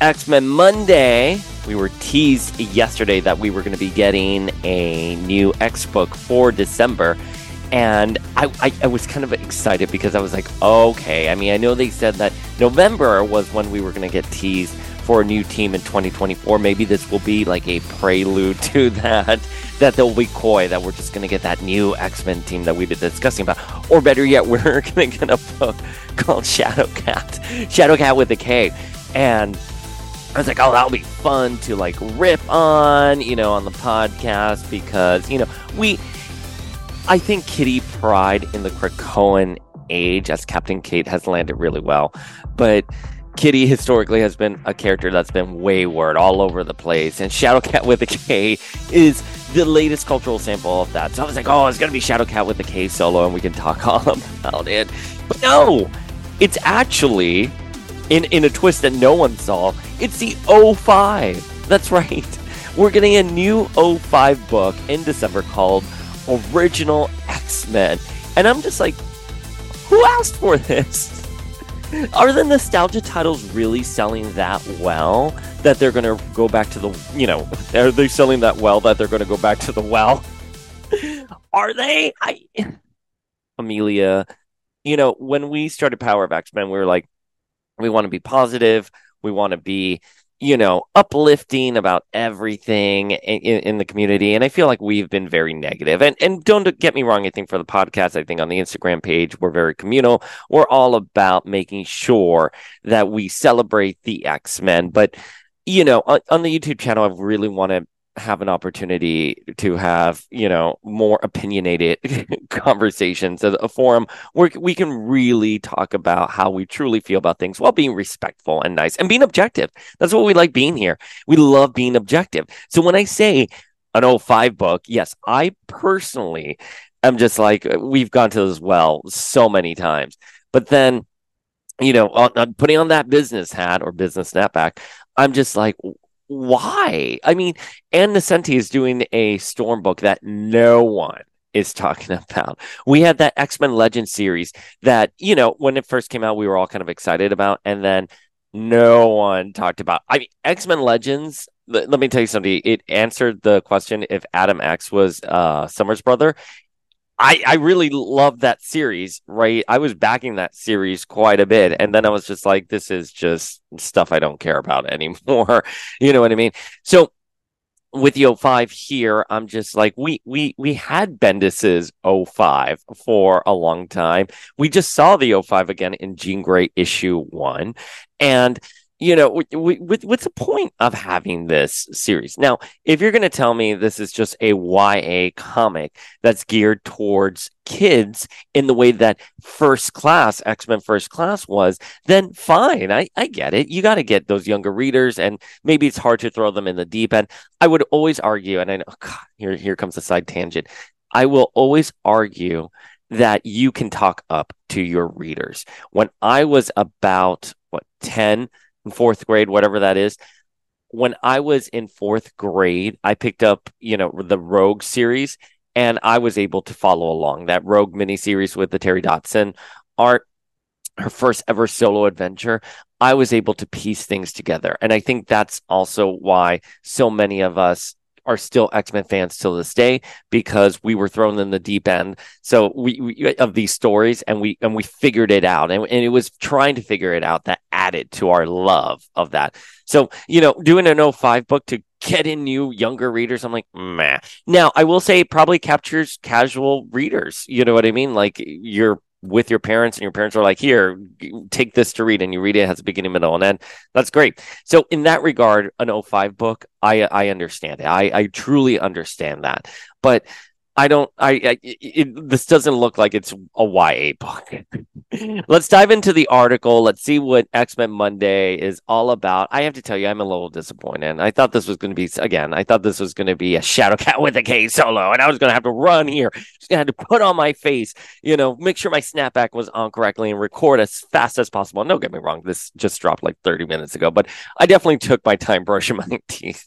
X Men Monday. We were teased yesterday that we were going to be getting a new X book for December. And I, I, I, was kind of excited because I was like, okay. I mean, I know they said that November was when we were going to get teased for a new team in 2024. Maybe this will be like a prelude to that, that they'll be coy, that we're just going to get that new X Men team that we've been discussing about. Or better yet, we're going to get a book called Shadowcat, Shadowcat with a K. And I was like, oh, that'll be fun to like rip on, you know, on the podcast because, you know, we, I think Kitty Pryde in the Krakoan age as Captain Kate has landed really well. But Kitty historically has been a character that's been wayward all over the place, and Shadowcat with a K is the latest cultural sample of that. So I was like, oh, it's gonna be Shadowcat with a K solo, and we can talk all about it. But no, it's actually in in a twist that no one saw. It's the 05. That's right. We're getting a new 05 book in December called Original X Men, and I'm just like, who asked for this? Are the nostalgia titles really selling that well that they're going to go back to the, you know, are they selling that well that they're going to go back to the well? are they? I, Amelia, you know, when we started Power of X Men, we were like, we want to be positive. We want to be, you know, uplifting about everything in, in, the community. And I feel like we've been very negative. And and don't get me wrong, I think for the podcast, I think on the Instagram page, we're very communal. We're all about making sure that we celebrate the X-Men. But you know, on, on the YouTube channel, I really want to have an opportunity to have you know more opinionated conversations at a forum where we can really talk about how we truly feel about things while being respectful and nice and being objective. That's what we like being here. We love being objective. So when i say an 05 book yes i personally am just like uh, we've gone to this well so many times. But then you know putting on that business hat or business snapback i'm just like why? I mean, Ann Nocenti is doing a Storm book that no one is talking about. We had that X Men Legend series that, you know, when it first came out, we were all kind of excited about. And then no one talked about. I mean, X Men Legends. Let, let me tell you something. It answered the question if Adam X was uh, Summer's brother. I, I really love that series, right? I was backing that series quite a bit. And then I was just like, this is just stuff I don't care about anymore. you know what I mean? So with the 05 here, I'm just like, we we we had Bendis's 05 for a long time. We just saw the 05 again in Jean Grey issue one. And you know, what's the point of having this series? Now, if you're going to tell me this is just a YA comic that's geared towards kids in the way that First Class, X Men First Class was, then fine. I, I get it. You got to get those younger readers, and maybe it's hard to throw them in the deep end. I would always argue, and I know, God, here, here comes a side tangent. I will always argue that you can talk up to your readers. When I was about, what, 10, in fourth grade, whatever that is. When I was in fourth grade, I picked up, you know, the Rogue series and I was able to follow along that Rogue miniseries with the Terry Dodson art, her first ever solo adventure. I was able to piece things together. And I think that's also why so many of us are still X Men fans till this day because we were thrown in the deep end. So we, we, of these stories, and we and we figured it out, and, and it was trying to figure it out that added to our love of that. So you know, doing an 05 book to get in new younger readers, I'm like, meh. Now I will say it probably captures casual readers. You know what I mean? Like you're with your parents and your parents are like here take this to read and you read it, it has a beginning middle and end. That's great. So in that regard an 05 book i i understand it. I i truly understand that. But I don't. I, I it, this doesn't look like it's a YA book. Let's dive into the article. Let's see what X Men Monday is all about. I have to tell you, I'm a little disappointed. I thought this was going to be again. I thought this was going to be a Shadowcat with a K solo, and I was going to have to run here. Just have to put on my face, you know, make sure my snapback was on correctly, and record as fast as possible. And don't get me wrong, this just dropped like 30 minutes ago, but I definitely took my time brushing my teeth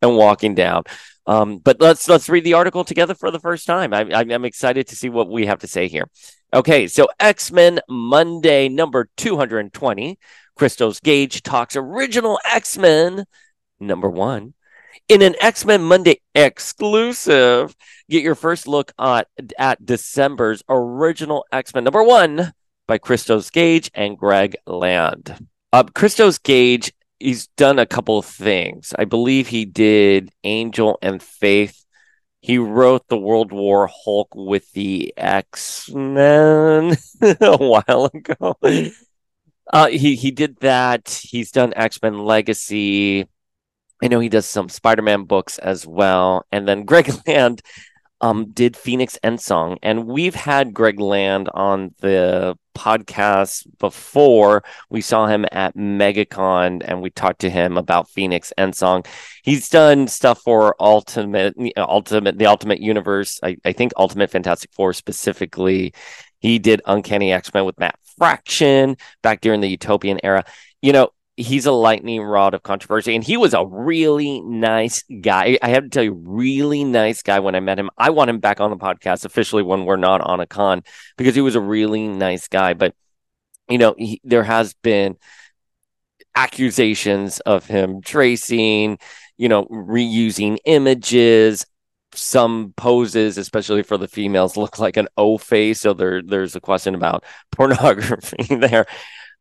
and walking down. Um, but let's let's read the article together for the first time. I, I'm excited to see what we have to say here. Okay, so X Men Monday number 220. Christos Gage talks original X Men number one. In an X Men Monday exclusive, get your first look at, at December's original X Men number one by Christos Gage and Greg Land. Uh, Christos Gage, he's done a couple of things. I believe he did Angel and Faith. He wrote the World War Hulk with the X Men a while ago. Uh, he he did that. He's done X Men Legacy. I know he does some Spider Man books as well. And then Greg Land um, did Phoenix Endsong, and we've had Greg Land on the podcast before. We saw him at MegaCon, and we talked to him about Phoenix Endsong. He's done stuff for Ultimate, Ultimate, the Ultimate Universe. I, I think Ultimate Fantastic Four specifically. He did Uncanny X Men with Matt Fraction back during the Utopian era. You know, he's a lightning rod of controversy and he was a really nice guy i have to tell you really nice guy when i met him i want him back on the podcast officially when we're not on a con because he was a really nice guy but you know he, there has been accusations of him tracing you know reusing images some poses, especially for the females, look like an O face. So there, there's a question about pornography there.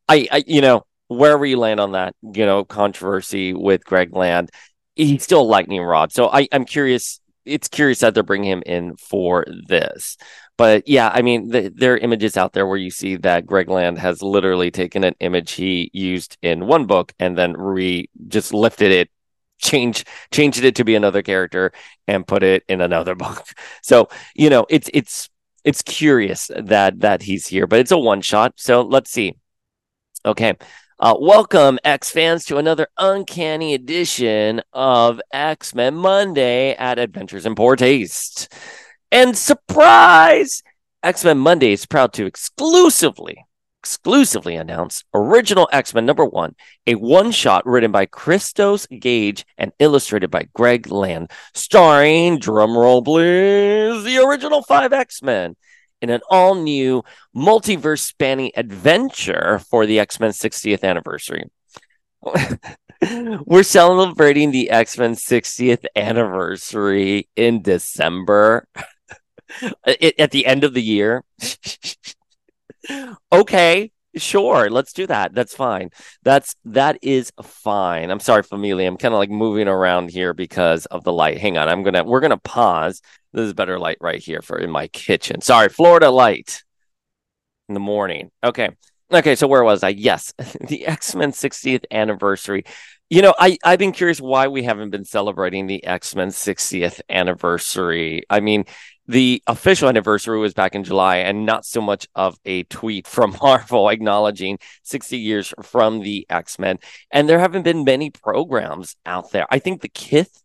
I, I, you know, wherever you land on that, you know, controversy with Greg Land, he's still lightning rod. So I, I'm curious. It's curious that they're bringing him in for this. But yeah, I mean, the, there are images out there where you see that Greg Land has literally taken an image he used in one book and then re just lifted it, change changed it to be another character and put it in another book. So you know, it's it's it's curious that that he's here, but it's a one shot. So let's see. Okay. Uh, welcome, X fans, to another uncanny edition of X Men Monday at Adventures in Poor Taste. And surprise! X Men Monday is proud to exclusively, exclusively announce original X Men number one, a one shot written by Christos Gage and illustrated by Greg Land, starring, drumroll please, the original five X Men in an all new multiverse spanning adventure for the X Men 60th anniversary. We're celebrating the X Men 60th anniversary in December at the end of the year. okay, Sure, let's do that. That's fine. That's that is fine. I'm sorry, familia. I'm kind of like moving around here because of the light. Hang on. I'm gonna we're gonna pause. This is better light right here for in my kitchen. Sorry, Florida light in the morning. Okay. Okay, so where was I? Yes, the X Men 60th anniversary. You know, I, I've been curious why we haven't been celebrating the X Men 60th anniversary. I mean, the official anniversary was back in July, and not so much of a tweet from Marvel acknowledging 60 years from the X Men. And there haven't been many programs out there. I think the Kith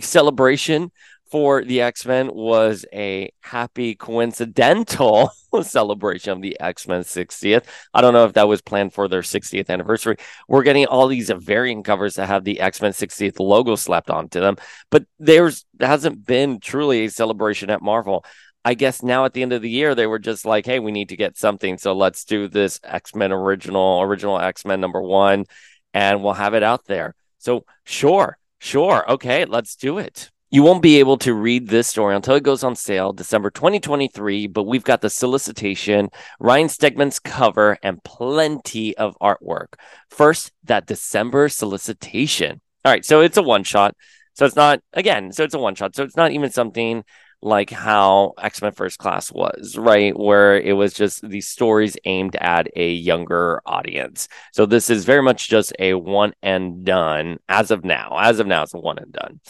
celebration for the X Men was a happy coincidental celebration of the X Men 60th. I don't know if that was planned for their 60th anniversary. We're getting all these variant covers that have the X Men 60th logo slapped onto them, but there's hasn't been truly a celebration at Marvel. I guess now at the end of the year, they were just like, hey, we need to get something. So let's do this X Men original, original X Men number one, and we'll have it out there. So, sure, sure. Okay, let's do it. You won't be able to read this story until it goes on sale December 2023, but we've got the solicitation, Ryan Stegman's cover, and plenty of artwork. First, that December solicitation. All right, so it's a one shot. So it's not, again, so it's a one shot. So it's not even something like how X Men First Class was, right? Where it was just these stories aimed at a younger audience. So this is very much just a one and done as of now. As of now, it's a one and done.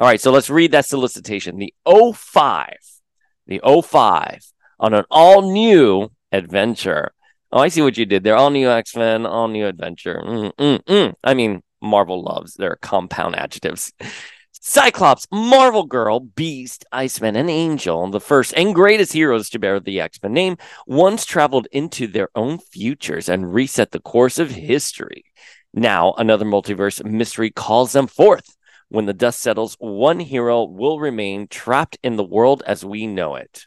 All right, so let's read that solicitation. The 05, the 05 on an all new adventure. Oh, I see what you did there. All new X Men, all new adventure. Mm, mm, mm. I mean, Marvel loves their compound adjectives. Cyclops, Marvel Girl, Beast, Iceman, and Angel, the first and greatest heroes to bear the X Men name, once traveled into their own futures and reset the course of history. Now, another multiverse mystery calls them forth when the dust settles, one hero will remain trapped in the world as we know it.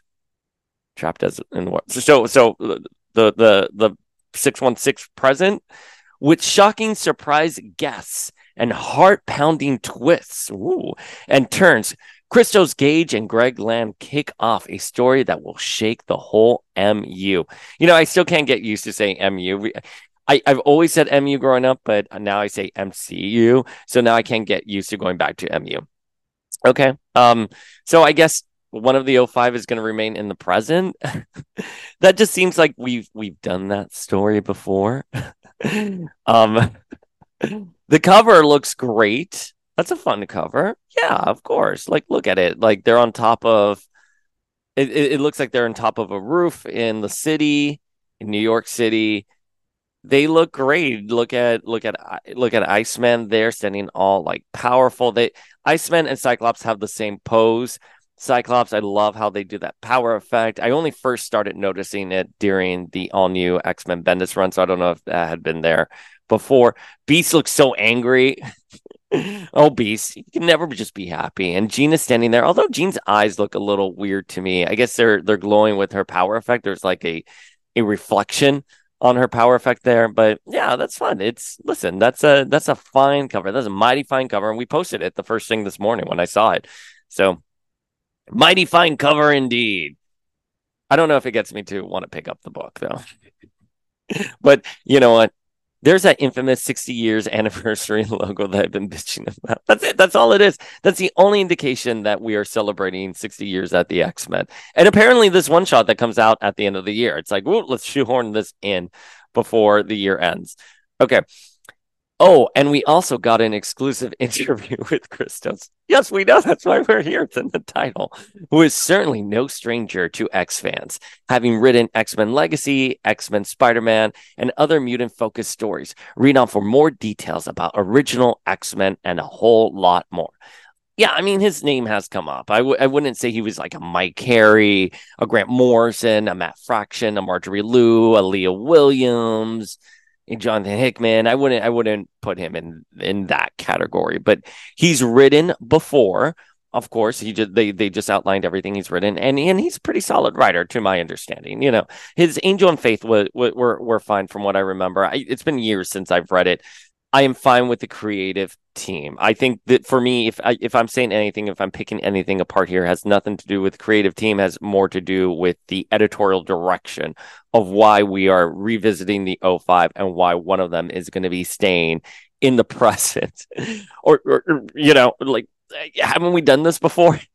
Trapped as in what? So, so the the the six one six present with shocking surprise guests and heart pounding twists ooh, and turns. Christos Gage and Greg Land kick off a story that will shake the whole MU. You know, I still can't get used to saying MU. I, I've always said MU growing up, but now I say MCU. So now I can't get used to going back to MU. Okay. Um, so I guess one of the 05 is going to remain in the present. that just seems like we've we've done that story before. um the cover looks great. That's a fun cover. Yeah, of course. Like look at it. Like they're on top of it, it, it looks like they're on top of a roof in the city in New York City they look great. Look at look at look at Iceman there standing all like powerful. They Iceman and Cyclops have the same pose. Cyclops, I love how they do that power effect. I only first started noticing it during the all new X Men Bendis run, so I don't know if that had been there before. Beast looks so angry. oh, Beast, you can never just be happy. And Jean is standing there. Although Jean's eyes look a little weird to me, I guess they're they're glowing with her power effect. There's like a a reflection on her power effect there. But yeah, that's fun. It's listen, that's a that's a fine cover. That's a mighty fine cover, and we posted it the first thing this morning when I saw it. So mighty fine cover indeed. I don't know if it gets me to want to pick up the book though. but you know what? There's that infamous 60 years anniversary logo that I've been bitching about. That's it. That's all it is. That's the only indication that we are celebrating 60 years at the X Men. And apparently, this one shot that comes out at the end of the year, it's like, let's shoehorn this in before the year ends. Okay. Oh, and we also got an exclusive interview with Christos. Yes, we know that's why we're here. It's in the title. Who is certainly no stranger to X fans, having written X Men Legacy, X Men Spider Man, and other mutant focused stories. Read on for more details about original X Men and a whole lot more. Yeah, I mean, his name has come up. I w- I wouldn't say he was like a Mike Carey, a Grant Morrison, a Matt Fraction, a Marjorie Liu, a Leah Williams Jonathan Hickman. I wouldn't I wouldn't put him in in that category, but he's written before. Of course, he just they they just outlined everything he's written, and and he's a pretty solid writer, to my understanding. You know, his Angel and Faith were were were fine from what I remember. I, it's been years since I've read it. I am fine with the creative team. I think that for me, if I, if I'm saying anything, if I'm picking anything apart here, has nothing to do with creative team, has more to do with the editorial direction of why we are revisiting the 05 and why one of them is going to be staying in the present, or, or, or you know, like haven't we done this before?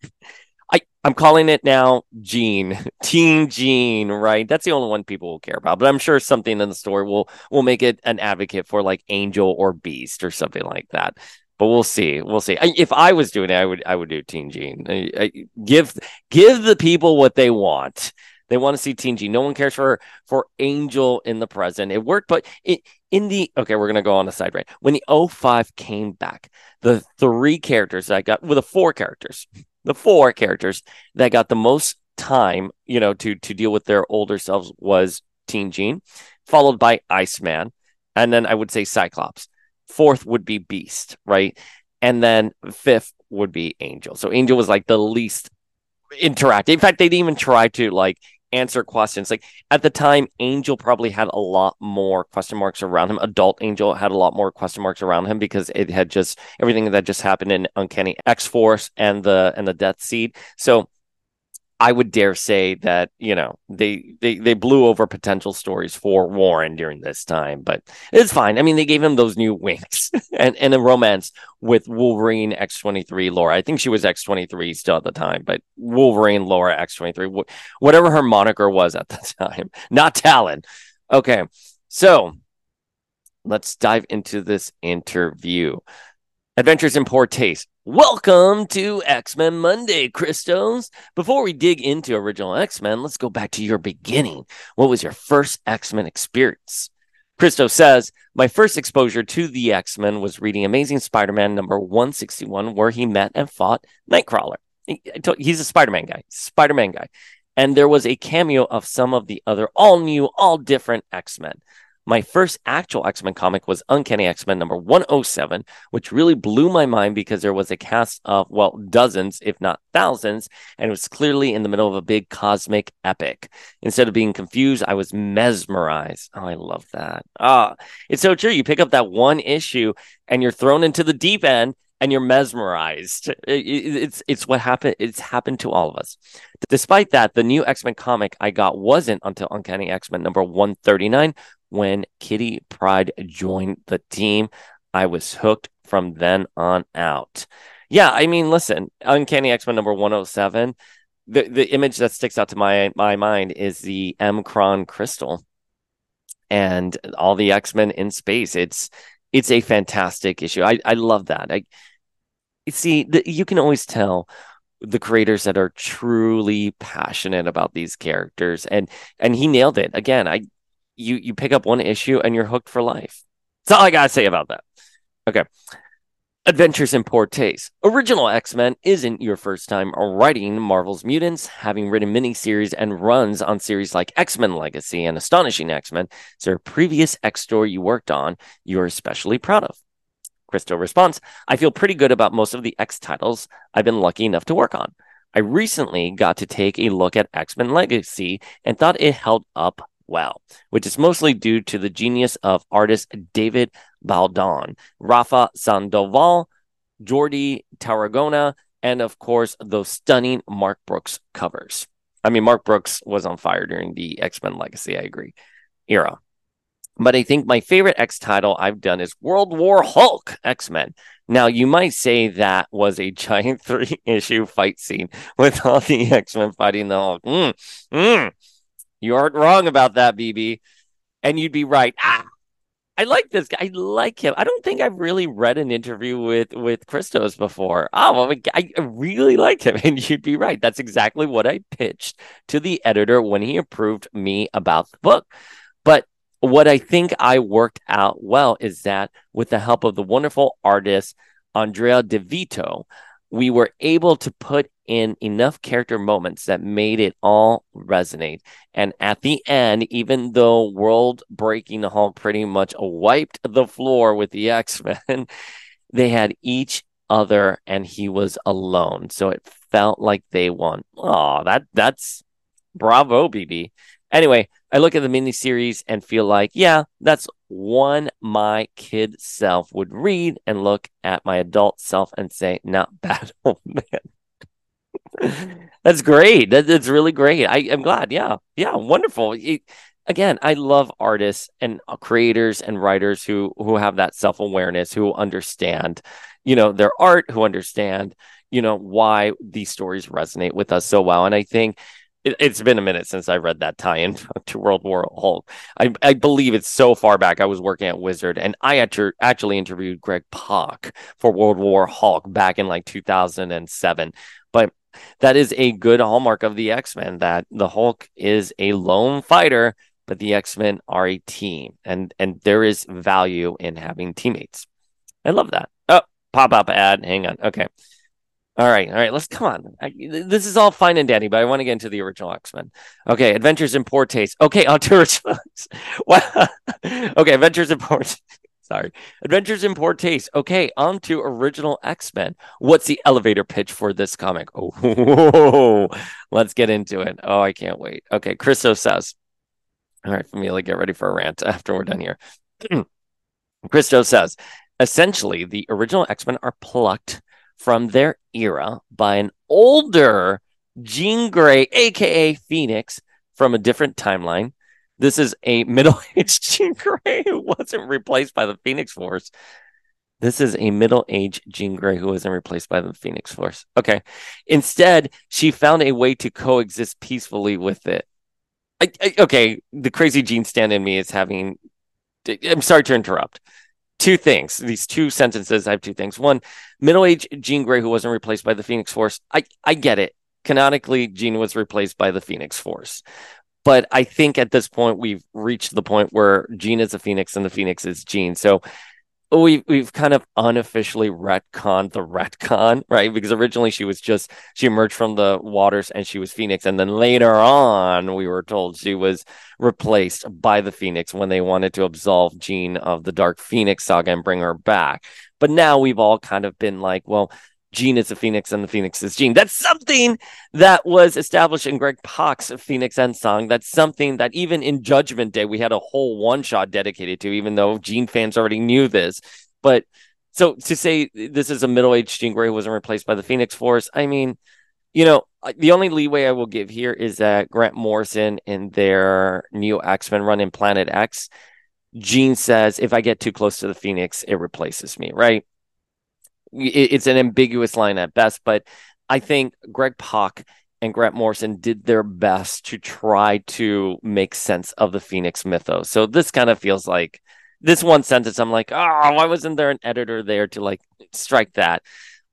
I'm calling it now Jean, Teen Jean, right? That's the only one people will care about. But I'm sure something in the story will will make it an advocate for like Angel or Beast or something like that. But we'll see. We'll see. I, if I was doing it, I would I would do Teen Jean. I, I, give give the people what they want. They want to see Teen Jean. No one cares for for Angel in the present. It worked, but it in the okay, we're gonna go on a side right. When the 05 came back, the three characters I got with well, the four characters the four characters that got the most time, you know, to to deal with their older selves was Teen Jean, followed by Iceman, and then I would say Cyclops. Fourth would be Beast, right? And then fifth would be Angel. So Angel was like the least interactive. In fact, they didn't even try to like answer questions. Like at the time, Angel probably had a lot more question marks around him. Adult Angel had a lot more question marks around him because it had just everything that just happened in Uncanny X Force and the and the Death Seed. So I would dare say that you know they they they blew over potential stories for Warren during this time, but it's fine. I mean, they gave him those new wings and and a romance with Wolverine X twenty three Laura. I think she was X twenty three still at the time, but Wolverine Laura X twenty three, whatever her moniker was at the time, not Talon. Okay, so let's dive into this interview. Adventures in Poor Taste. Welcome to X Men Monday, Christos. Before we dig into original X Men, let's go back to your beginning. What was your first X Men experience? Christos says, My first exposure to the X Men was reading Amazing Spider Man number 161, where he met and fought Nightcrawler. he's a Spider Man guy, Spider Man guy. And there was a cameo of some of the other all new, all different X Men. My first actual X Men comic was Uncanny X Men number 107, which really blew my mind because there was a cast of, well, dozens, if not thousands, and it was clearly in the middle of a big cosmic epic. Instead of being confused, I was mesmerized. Oh, I love that. Ah, it's so true. You pick up that one issue and you're thrown into the deep end and you're mesmerized. It's it's what happened. It's happened to all of us. Despite that, the new X Men comic I got wasn't until Uncanny X Men number one thirty nine when Kitty Pryde joined the team. I was hooked from then on out. Yeah, I mean, listen, Uncanny X Men number 107. The the image that sticks out to my my mind is the M'Kraan crystal and all the X Men in space. It's it's a fantastic issue. I I love that. I see the, you can always tell the creators that are truly passionate about these characters and and he nailed it again i you you pick up one issue and you're hooked for life that's all i gotta say about that okay Adventures in Poor Taste. Original X Men isn't your first time writing Marvel's Mutants, having written miniseries and runs on series like X Men Legacy and Astonishing X Men. Is there a previous X story you worked on you're especially proud of? Cristo responds, I feel pretty good about most of the X titles I've been lucky enough to work on. I recently got to take a look at X Men Legacy and thought it held up well, which is mostly due to the genius of artist David Baldeón, Rafa Sandoval, Jordi Tarragona, and of course, those stunning Mark Brooks covers. I mean, Mark Brooks was on fire during the X Men Legacy, I agree, era. But I think my favorite X title I've done is World War Hulk X Men. Now, you might say that was a giant three issue fight scene with all the X Men fighting the Hulk. Mm, mm. You aren't wrong about that, BB. And you'd be right. Ah, I like this guy. I like him. I don't think I've really read an interview with with Christos before. Oh, well, I really liked him, and you'd be right. That's exactly what I pitched to the editor when he approved me about the book. But what I think I worked out well is that with the help of the wonderful artist Andrea Di Vito, we were able to put in enough character moments that made it all resonate. And at the end, even though World Breaking the Hulk pretty much wiped the floor with the X Men, they had each other and he was alone. So it felt like they won. Oh, that that's bravo, BB. Anyway, I look at the miniseries and feel like, yeah, that's one my kid self would read and look at my adult self and say, not bad, old man. that's great. That, that's really great. I, am glad. Yeah. Yeah. Wonderful. It, again, I love artists and uh, creators and writers who who have that self awareness, who understand, you know, their art, who understand, you know, why these stories resonate with us so well. And I think it, has been a minute since I read that tie-in to World War Hulk. I, I believe it's so far back. I was working at Wizard, and I actually interviewed Greg Pak for World War Hulk back in like 2007. But that is a good hallmark of the X Men that the Hulk is a lone fighter, but the X Men are a team, and and there is value in having teammates. I love that. Oh, pop up ad. Hang on. Okay. All right, all right. Let's come on. I, this is all fine and dandy, but I want to get into the original X Men. Okay, Adventures in Poor Taste. Okay, on to original. okay, Adventures in Poor. Sorry, Adventures in Poor Taste. Okay, on to original X Men. What's the elevator pitch for this comic? Oh, let's get into it. Oh, I can't wait. Okay, Christo says. All right, Familia, get ready for a rant after we're done here. Christo says, essentially, the original X Men are plucked from their era by an older Jean Grey, aka Phoenix, from a different timeline. This is a middle aged Jean Grey who wasn't replaced by the Phoenix Force. This is a middle aged Jean Grey who wasn't replaced by the Phoenix Force. Okay. Instead, she found a way to coexist peacefully with it. I, I, okay. The crazy Jean stand in me is having. I'm sorry to interrupt two things. These two sentences. I have two things. One, middle-aged Jean Grey, who wasn't replaced by the Phoenix Force. I I get it. Canonically, Jean was replaced by the Phoenix Force. But I think at this point we've reached the point where Jean is a Phoenix and the Phoenix is Jean. So Oh, we we've kind of unofficially retconned the retcon, right? Because originally she was just she emerged from the waters and she was Phoenix, and then later on we were told she was replaced by the Phoenix when they wanted to absolve Jean of the Dark Phoenix saga and bring her back. But now we've all kind of been like, well, Jean is a Phoenix and the Phoenix is Jean. That's something that was established in Greg Pak's Phoenix Endsong. That's something that even in Judgment Day, we had a whole one shot dedicated to, even though Jean fans already knew this. But so to say this is a middle aged Jean Grey who wasn't replaced by the Phoenix Force, I mean, you know, the only leeway I will give here is that Grant Morrison in their new X Men run in Planet X, Jean says, if I get too close to the Phoenix, it replaces me, right? It's an ambiguous line at best, but I think Greg Pak and Grant Morrison did their best to try to make sense of the Phoenix mythos. So this kind of feels like this one sentence. I'm like, oh, why wasn't there an editor there to like strike that?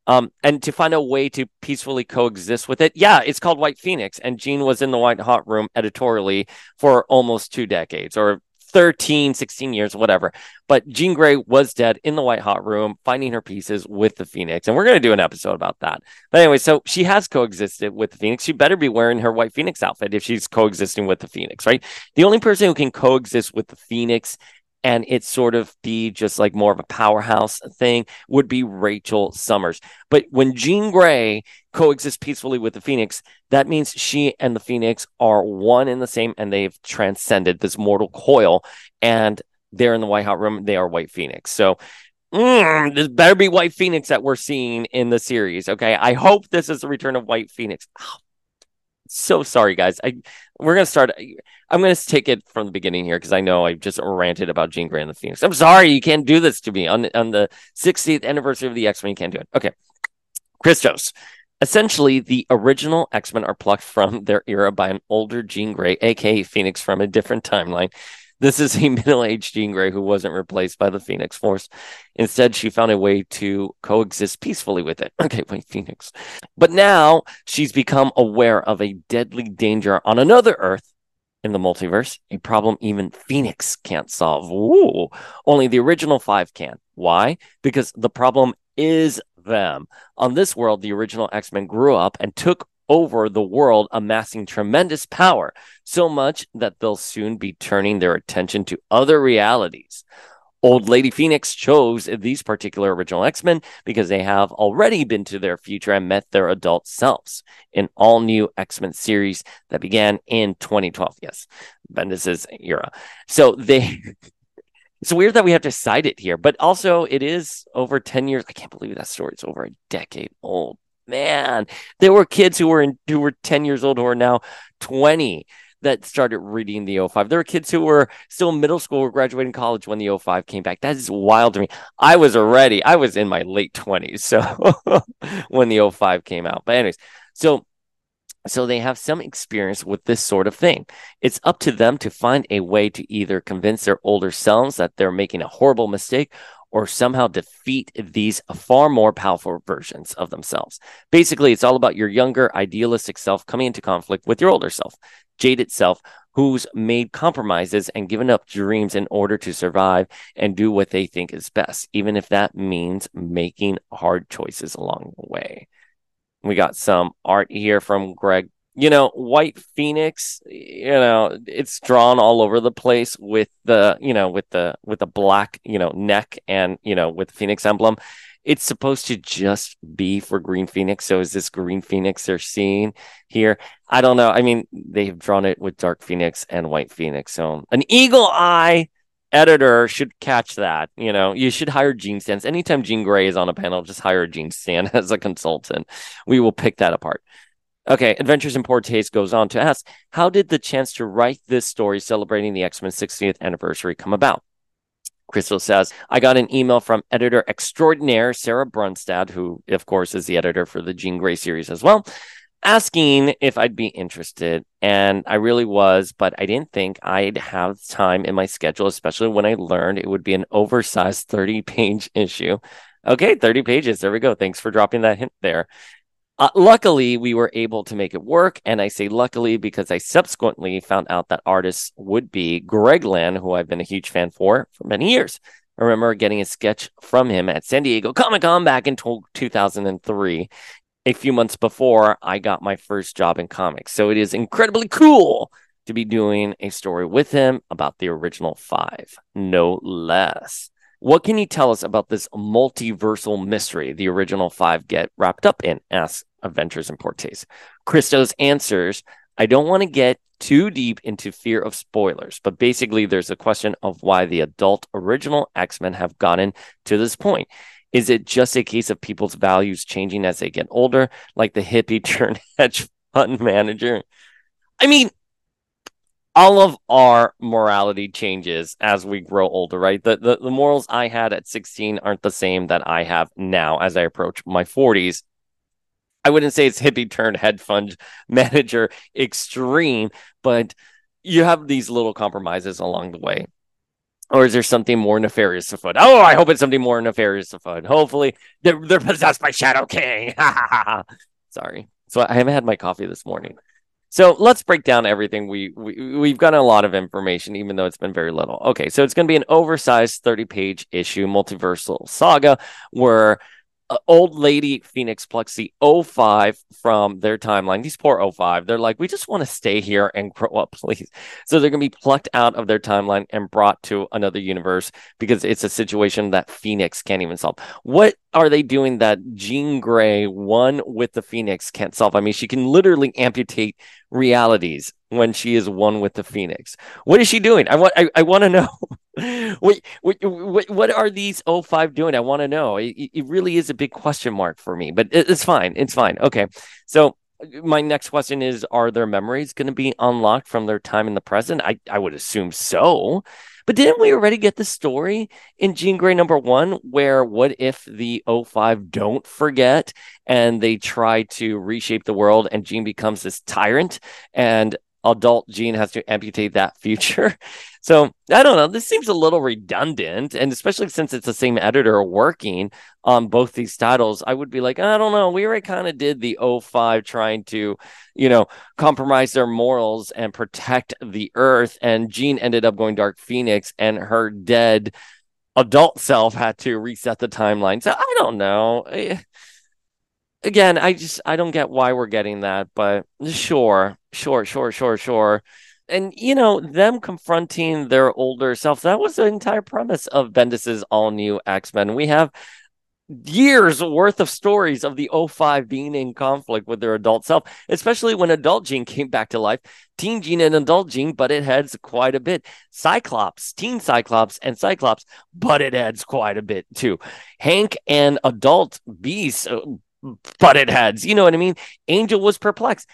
Um, and to find a way to peacefully coexist with it. Yeah, it's called White Phoenix, and Jean was in the White Hot Room editorially for almost two decades, or 13, 16 years, whatever. But Jean Grey was dead in the White Hot Room, finding her pieces with the Phoenix. And we're going to do an episode about that. But anyway, so she has coexisted with the Phoenix. She better be wearing her White Phoenix outfit if she's coexisting with the Phoenix, right? The only person who can coexist with the Phoenix and it sort of be just like more of a powerhouse thing would be Rachel Summers. But when Jean Grey coexists peacefully with the Phoenix, that means she and the Phoenix are one and the same and they've transcended this mortal coil and they're in the White Hot Room. They are White Phoenix. So mm, this better be White Phoenix that we're seeing in the series. Okay. I hope this is the return of White Phoenix. Oh, so sorry, guys. I we're gonna start. I'm gonna take it from the beginning here because I know I just ranted about Jean Grey and the Phoenix. I'm sorry, you can't do this to me on on the 60th anniversary of the X Men. You can't do it. Okay, Christos. Essentially, the original X Men are plucked from their era by an older Jean Grey, aka Phoenix, from a different timeline. This is a middle aged Jean Grey who wasn't replaced by the Phoenix Force. Instead, she found a way to coexist peacefully with it. Okay, wait, Phoenix. But now she's become aware of a deadly danger on another Earth in the multiverse, a problem even Phoenix can't solve. Ooh, only the original five can. Why? Because the problem is them. On this world, the original X Men grew up and took over the world, amassing tremendous power, so much that they'll soon be turning their attention to other realities. Old Lady Phoenix chose these particular original X Men because they have already been to their future and met their adult selves in all new X Men series that began in 2012. Yes, Bendis's era. So they. it's weird that we have to cite it here, but also it is over 10 years. I can't believe that story is over a decade old man, there were kids who were in, who were 10 years old who are now 20 that started reading the 05. There were kids who were still in middle school or graduating college when the 05 came back. That is wild to me. I was already, I was in my late 20s. So when the 05 came out. But anyways, so so they have some experience with this sort of thing. It's up to them to find a way to either convince their older selves that they're making a horrible mistake or somehow defeat these far more powerful versions of themselves. Basically, it's all about your younger, idealistic self coming into conflict with your older self, jaded self, who's made compromises and given up dreams in order to survive and do what they think is best, even if that means making hard choices along the way. We got some art here from Greg you know, White Phoenix, you know, it's drawn all over the place with the, you know, with the with the black, you know, neck and, you know, with the Phoenix emblem. It's supposed to just be for Green Phoenix. So is this Green Phoenix they're seeing here? I don't know. I mean, they've drawn it with Dark Phoenix and White Phoenix. So an eagle eye editor should catch that. You know, you should hire Jean Stans. Anytime Jean Grey is on a panel, just hire Jean Stan as a consultant. We will pick that apart. Okay, Adventures in Poor Taste goes on to ask, how did the chance to write this story celebrating the X Men 60th anniversary come about? Crystal says, I got an email from editor extraordinaire Sarah Brunstad, who, of course, is the editor for the Jean Grey series as well, asking if I'd be interested. And I really was, but I didn't think I'd have time in my schedule, especially when I learned it would be an oversized 30 page issue. Okay, 30 pages. There we go. Thanks for dropping that hint there. Uh, luckily, we were able to make it work. And I say luckily because I subsequently found out that artists would be Greg Land, who I've been a huge fan for for many years. I remember getting a sketch from him at San Diego Comic Con back in 2003, a few months before I got my first job in comics. So it is incredibly cool to be doing a story with him about the original five, no less. What can you tell us about this multiversal mystery the original five get wrapped up in? asks Adventures in Portes. Christos answers, I don't want to get too deep into fear of spoilers, but basically there's a question of why the adult original X-Men have gotten to this point. Is it just a case of people's values changing as they get older, like the hippie turned hedge fund manager? I mean, all of our morality changes as we grow older, right? The, the, the morals I had at 16 aren't the same that I have now as I approach my 40s. I wouldn't say it's hippie turned head fund manager extreme, but you have these little compromises along the way. Or is there something more nefarious afoot? Oh, I hope it's something more nefarious afoot. Hopefully, they're, they're possessed by Shadow King. Sorry. So I haven't had my coffee this morning. So let's break down everything. We, we we've got a lot of information, even though it's been very little. Okay, so it's going to be an oversized 30 page issue, multiversal saga, where uh, old lady Phoenix Plexi the 05 from their timeline. These poor 05, they're like, we just want to stay here and grow up, please. So they're going to be plucked out of their timeline and brought to another universe because it's a situation that Phoenix can't even solve. What are they doing that Jean Grey, one with the Phoenix, can't solve? I mean, she can literally amputate realities when she is one with the Phoenix. What is she doing? I want I, I want to know. What, what, what what are these 05 doing? I want to know. It, it, really is a big question mark for me, but it, it's fine. It's fine. Okay. So my next question is are their memories going to be unlocked from their time in the present? I I would assume so. But didn't we already get the story in Jean Grey number one, where what if the 05 don't forget and they try to reshape the world and Jean becomes this tyrant and adult Jean has to amputate that future? So I don't know. This seems a little redundant, and especially since it's the same editor working on both these titles, I would be like, I don't know. We already kind of did the 05 trying to, you know, compromise their morals and protect the Earth, and Jean ended up going Dark Phoenix, and her dead adult self had to reset the timeline. So I don't know. Eh, Again, I just I don't get why we're getting that, but sure, sure, sure, sure, sure. And you know them confronting their older self that was the entire premise of bendis's all new x-men. We have years worth of stories of the 05 being in conflict with their adult self especially when adult jean came back to life. Teen jean and adult jean butted heads quite a bit. Cyclops teen cyclops and cyclops butted heads quite a bit too. Hank and adult beast butted heads you know what i mean angel was perplexed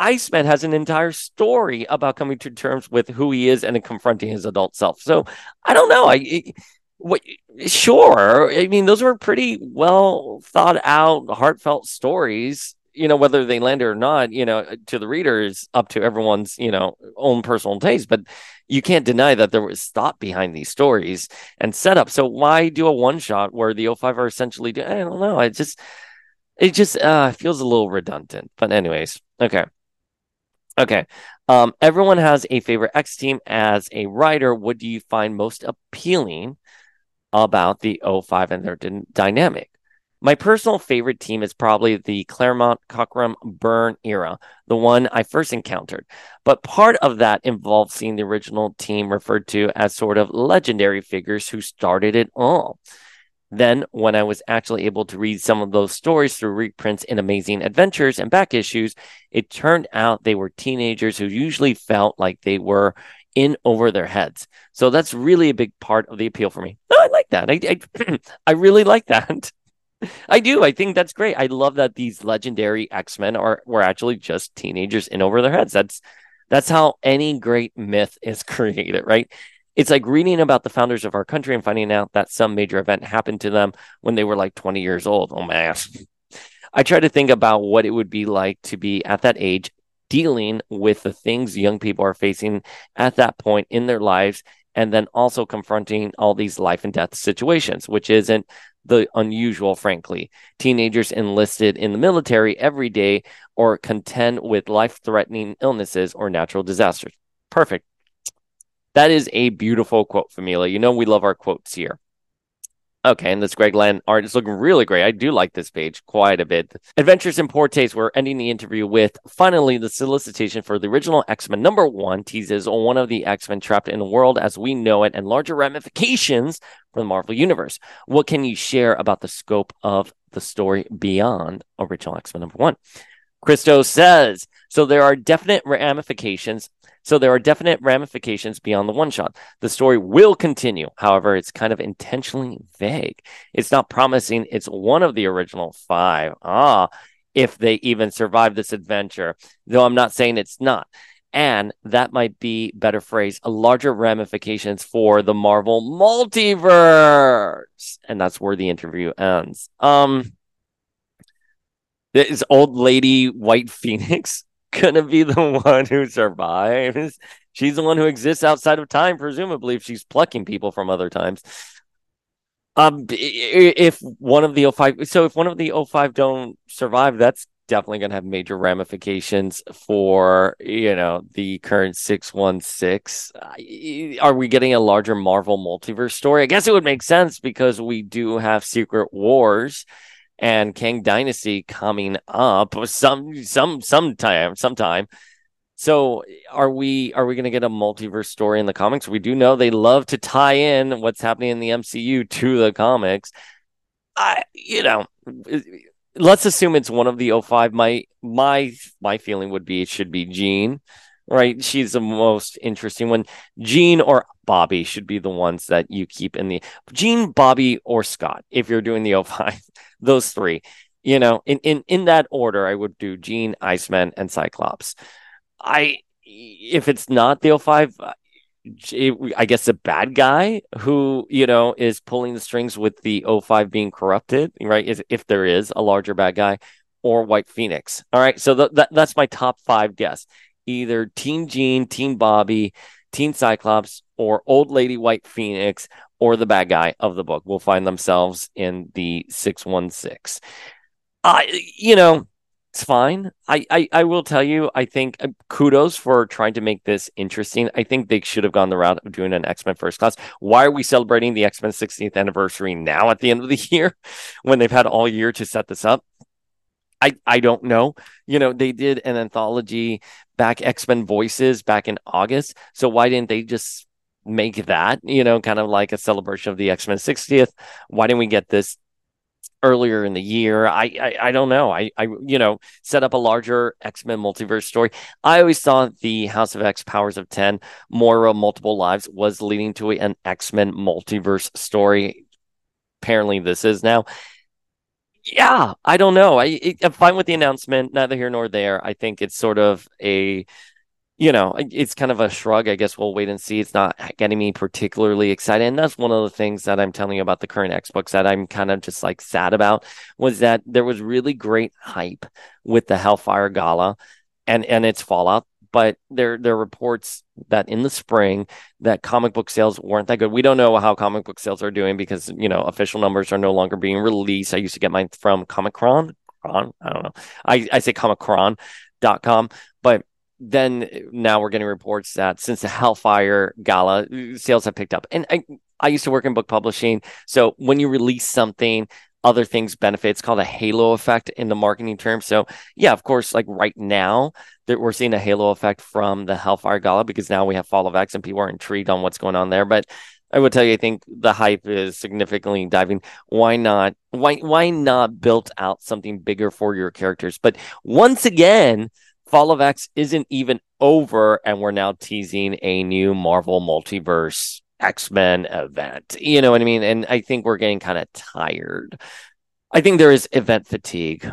Iceman has an entire story about coming to terms with who he is and confronting his adult self. So I don't know. I what sure. I mean, those were pretty well thought out, heartfelt stories. You know, whether they landed or not, you know, to the reader is up to everyone's, you know, own personal taste. But you can't deny that there was thought behind these stories and setup. So why do a one shot where the 05 are essentially, I don't know. I just, it just uh, feels a little redundant. But anyways, okay. Okay. Um, everyone has a favorite X team. As a writer, what do you find most appealing about the 05 and their d- dynamic? My personal favorite team is probably the claremont cockrum Byrne era, the one I first encountered. But part of that involved seeing the original team referred to as sort of legendary figures who started it all. Then, when I was actually able to read some of those stories through reprints in Amazing Adventures and back issues, it turned out they were teenagers who usually felt like they were in over their heads. So that's really a big part of the appeal for me. Oh, I like that. I, I, I really like that. I do. I think that's great. I love that these legendary X Men are were actually just teenagers in over their heads. That's that's how any great myth is created, right? It's like reading about the founders of our country and finding out that some major event happened to them when they were like 20 years old. Oh my gosh. I try to think about what it would be like to be at that age dealing with the things young people are facing at that point in their lives and then also confronting all these life and death situations, which isn't the unusual, frankly. Teenagers enlisted in the military every day or contend with life threatening illnesses or natural disasters. Perfect. That is a beautiful quote, Familia. You know, we love our quotes here. Okay, and this Greg Land art is looking really great. I do like this page quite a bit. Adventures in Poor Taste. We're ending the interview with finally the solicitation for the original X Men number one teases one of the X Men trapped in the world as we know it and larger ramifications for the Marvel Universe. What can you share about the scope of the story beyond original X Men number one? Christo says so there are definite ramifications so there are definite ramifications beyond the one shot. The story will continue. However, it's kind of intentionally vague. It's not promising it's one of the original five. Ah, if they even survive this adventure, though I'm not saying it's not. And that might be better phrase, a larger ramifications for the Marvel multiverse. And that's where the interview ends. Um, this old lady White Phoenix gonna be the one who survives. She's the one who exists outside of time, presumably, if she's plucking people from other times. Um, if one of the O5, so if one of the O5 don't survive, that's definitely going to have major ramifications for you know the current 616 are we getting a larger marvel multiverse story i guess it would make sense because we do have secret wars and Kang Dynasty coming up some some sometime sometime. So are we are we going to get a multiverse story in the comics? We do know they love to tie in what's happening in the MCU to the comics. I you know let's assume it's one of the O5 my my my feeling would be it should be Jean right? She's the most interesting one. Jean or Bobby should be the ones that you keep in the Jean, Bobby, or Scott if you're doing the O5 those three. You know, in, in in that order, I would do Jean, Iceman, and Cyclops. I if it's not the O5, I guess a bad guy who you know is pulling the strings with the O5 being corrupted, right? Is if there is a larger bad guy, or White Phoenix. All right, so th- that that's my top five guess. Either Teen Jean, Teen Bobby, Teen Cyclops, or Old Lady White Phoenix, or the bad guy of the book will find themselves in the 616. I, you know, it's fine. I, I, I will tell you, I think uh, kudos for trying to make this interesting. I think they should have gone the route of doing an X Men First Class. Why are we celebrating the X Men 16th anniversary now at the end of the year when they've had all year to set this up? I, I don't know. You know, they did an anthology back X Men Voices back in August. So why didn't they just make that, you know, kind of like a celebration of the X Men 60th. Why didn't we get this earlier in the year? I, I, I don't know. I, I, you know, set up a larger X Men multiverse story. I always thought the House of X Powers of 10, Moira Multiple Lives was leading to an X Men multiverse story. Apparently, this is now. Yeah, I don't know. I, I'm fine with the announcement. Neither here nor there. I think it's sort of a you know, it's kind of a shrug. I guess we'll wait and see. It's not getting me particularly excited. And that's one of the things that I'm telling you about the current X books that I'm kind of just like sad about was that there was really great hype with the Hellfire Gala and, and its fallout. But there, there are reports that in the spring that comic book sales weren't that good. We don't know how comic book sales are doing because you know official numbers are no longer being released. I used to get mine from Comichron. I don't know. I, I say Comichron.com, but then now we're getting reports that since the Hellfire Gala, uh, sales have picked up. And I, I used to work in book publishing. So when you release something, other things benefit. It's called a halo effect in the marketing term. So yeah, of course, like right now that we're seeing a halo effect from the Hellfire Gala because now we have Fall of X and people are intrigued on what's going on there. But I would tell you, I think the hype is significantly diving. Why not? Why why not build out something bigger for your characters? But once again, Fall of X isn't even over, and we're now teasing a new Marvel multiverse X Men event. You know what I mean? And I think we're getting kind of tired. I think there is event fatigue.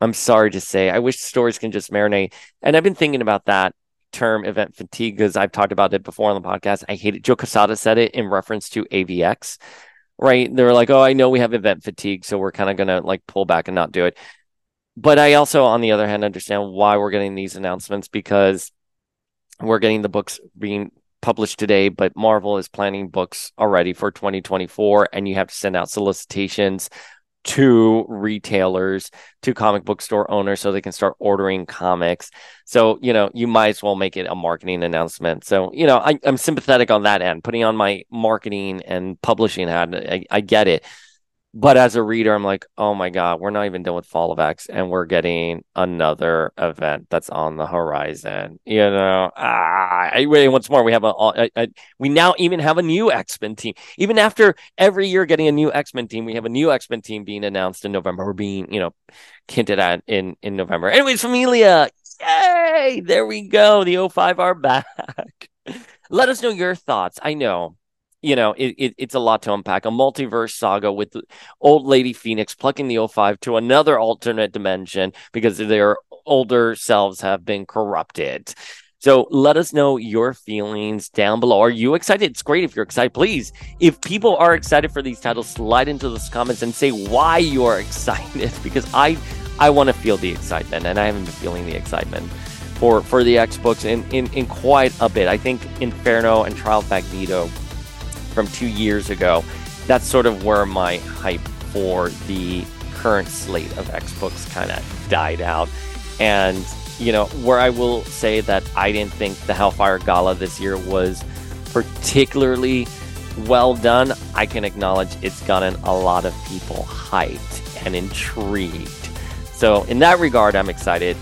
I'm sorry to say. I wish stories can just marinate. And I've been thinking about that term event fatigue because I've talked about it before on the podcast. I hate it. Joe Quesada said it in reference to AVX, right? They were like, oh, I know we have event fatigue, so we're kind of going to like pull back and not do it but I also, on the other hand, understand why we're getting these announcements because we're getting the books being published today, but Marvel is planning books already for 2024, and you have to send out solicitations to retailers, to comic book store owners so they can start ordering comics. So, you know, you might as well make it a marketing announcement. So, you know, I, am sympathetic on that end, putting on my marketing and publishing hat. I, I get it. But as a reader, I'm like, oh my God, we're not even done with Fall of X and we're getting another event that's on the horizon. You know, ah, I, once more, we have a, a, a we now even have a new X Men team. Even after every year getting a new X Men team, we have a new X Men team being announced in November or being, you know, hinted at in, in November. Anyways, Familia, yay! There we go. The O5 are back. Let us know your thoughts. I know you know, it, it, it's a lot to unpack. A multiverse saga with old lady Phoenix plucking the O5 to another alternate dimension because their older selves have been corrupted. So let us know your feelings down below. Are you excited? It's great if you're excited. Please, if people are excited for these titles, slide into those comments and say why you are excited because I I want to feel the excitement and I haven't been feeling the excitement for for the X books in, in, in quite a bit. I think Inferno and Trial of Magneto from two years ago, that's sort of where my hype for the current slate of X books kind of died out. And, you know, where I will say that I didn't think the Hellfire Gala this year was particularly well done, I can acknowledge it's gotten a lot of people hyped and intrigued. So, in that regard, I'm excited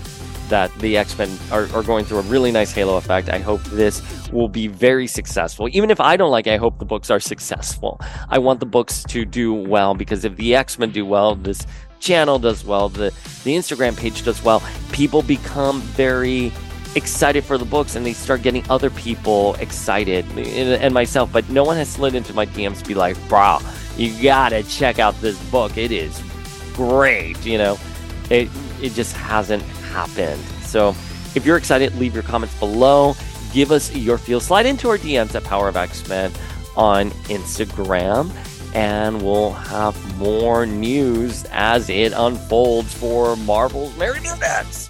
that the X Men are, are going through a really nice halo effect. I hope this will be very successful. Even if I don't like it, I hope the books are successful. I want the books to do well because if the X Men do well, this channel does well, the, the Instagram page does well, people become very excited for the books and they start getting other people excited and myself. But no one has slid into my DMs to be like, bro, you gotta check out this book. It is great, you know. It it just hasn't happened. So if you're excited, leave your comments below. Give us your feel. Slide into our DMs at Power of X Men on Instagram, and we'll have more news as it unfolds for Marvel's Marionette.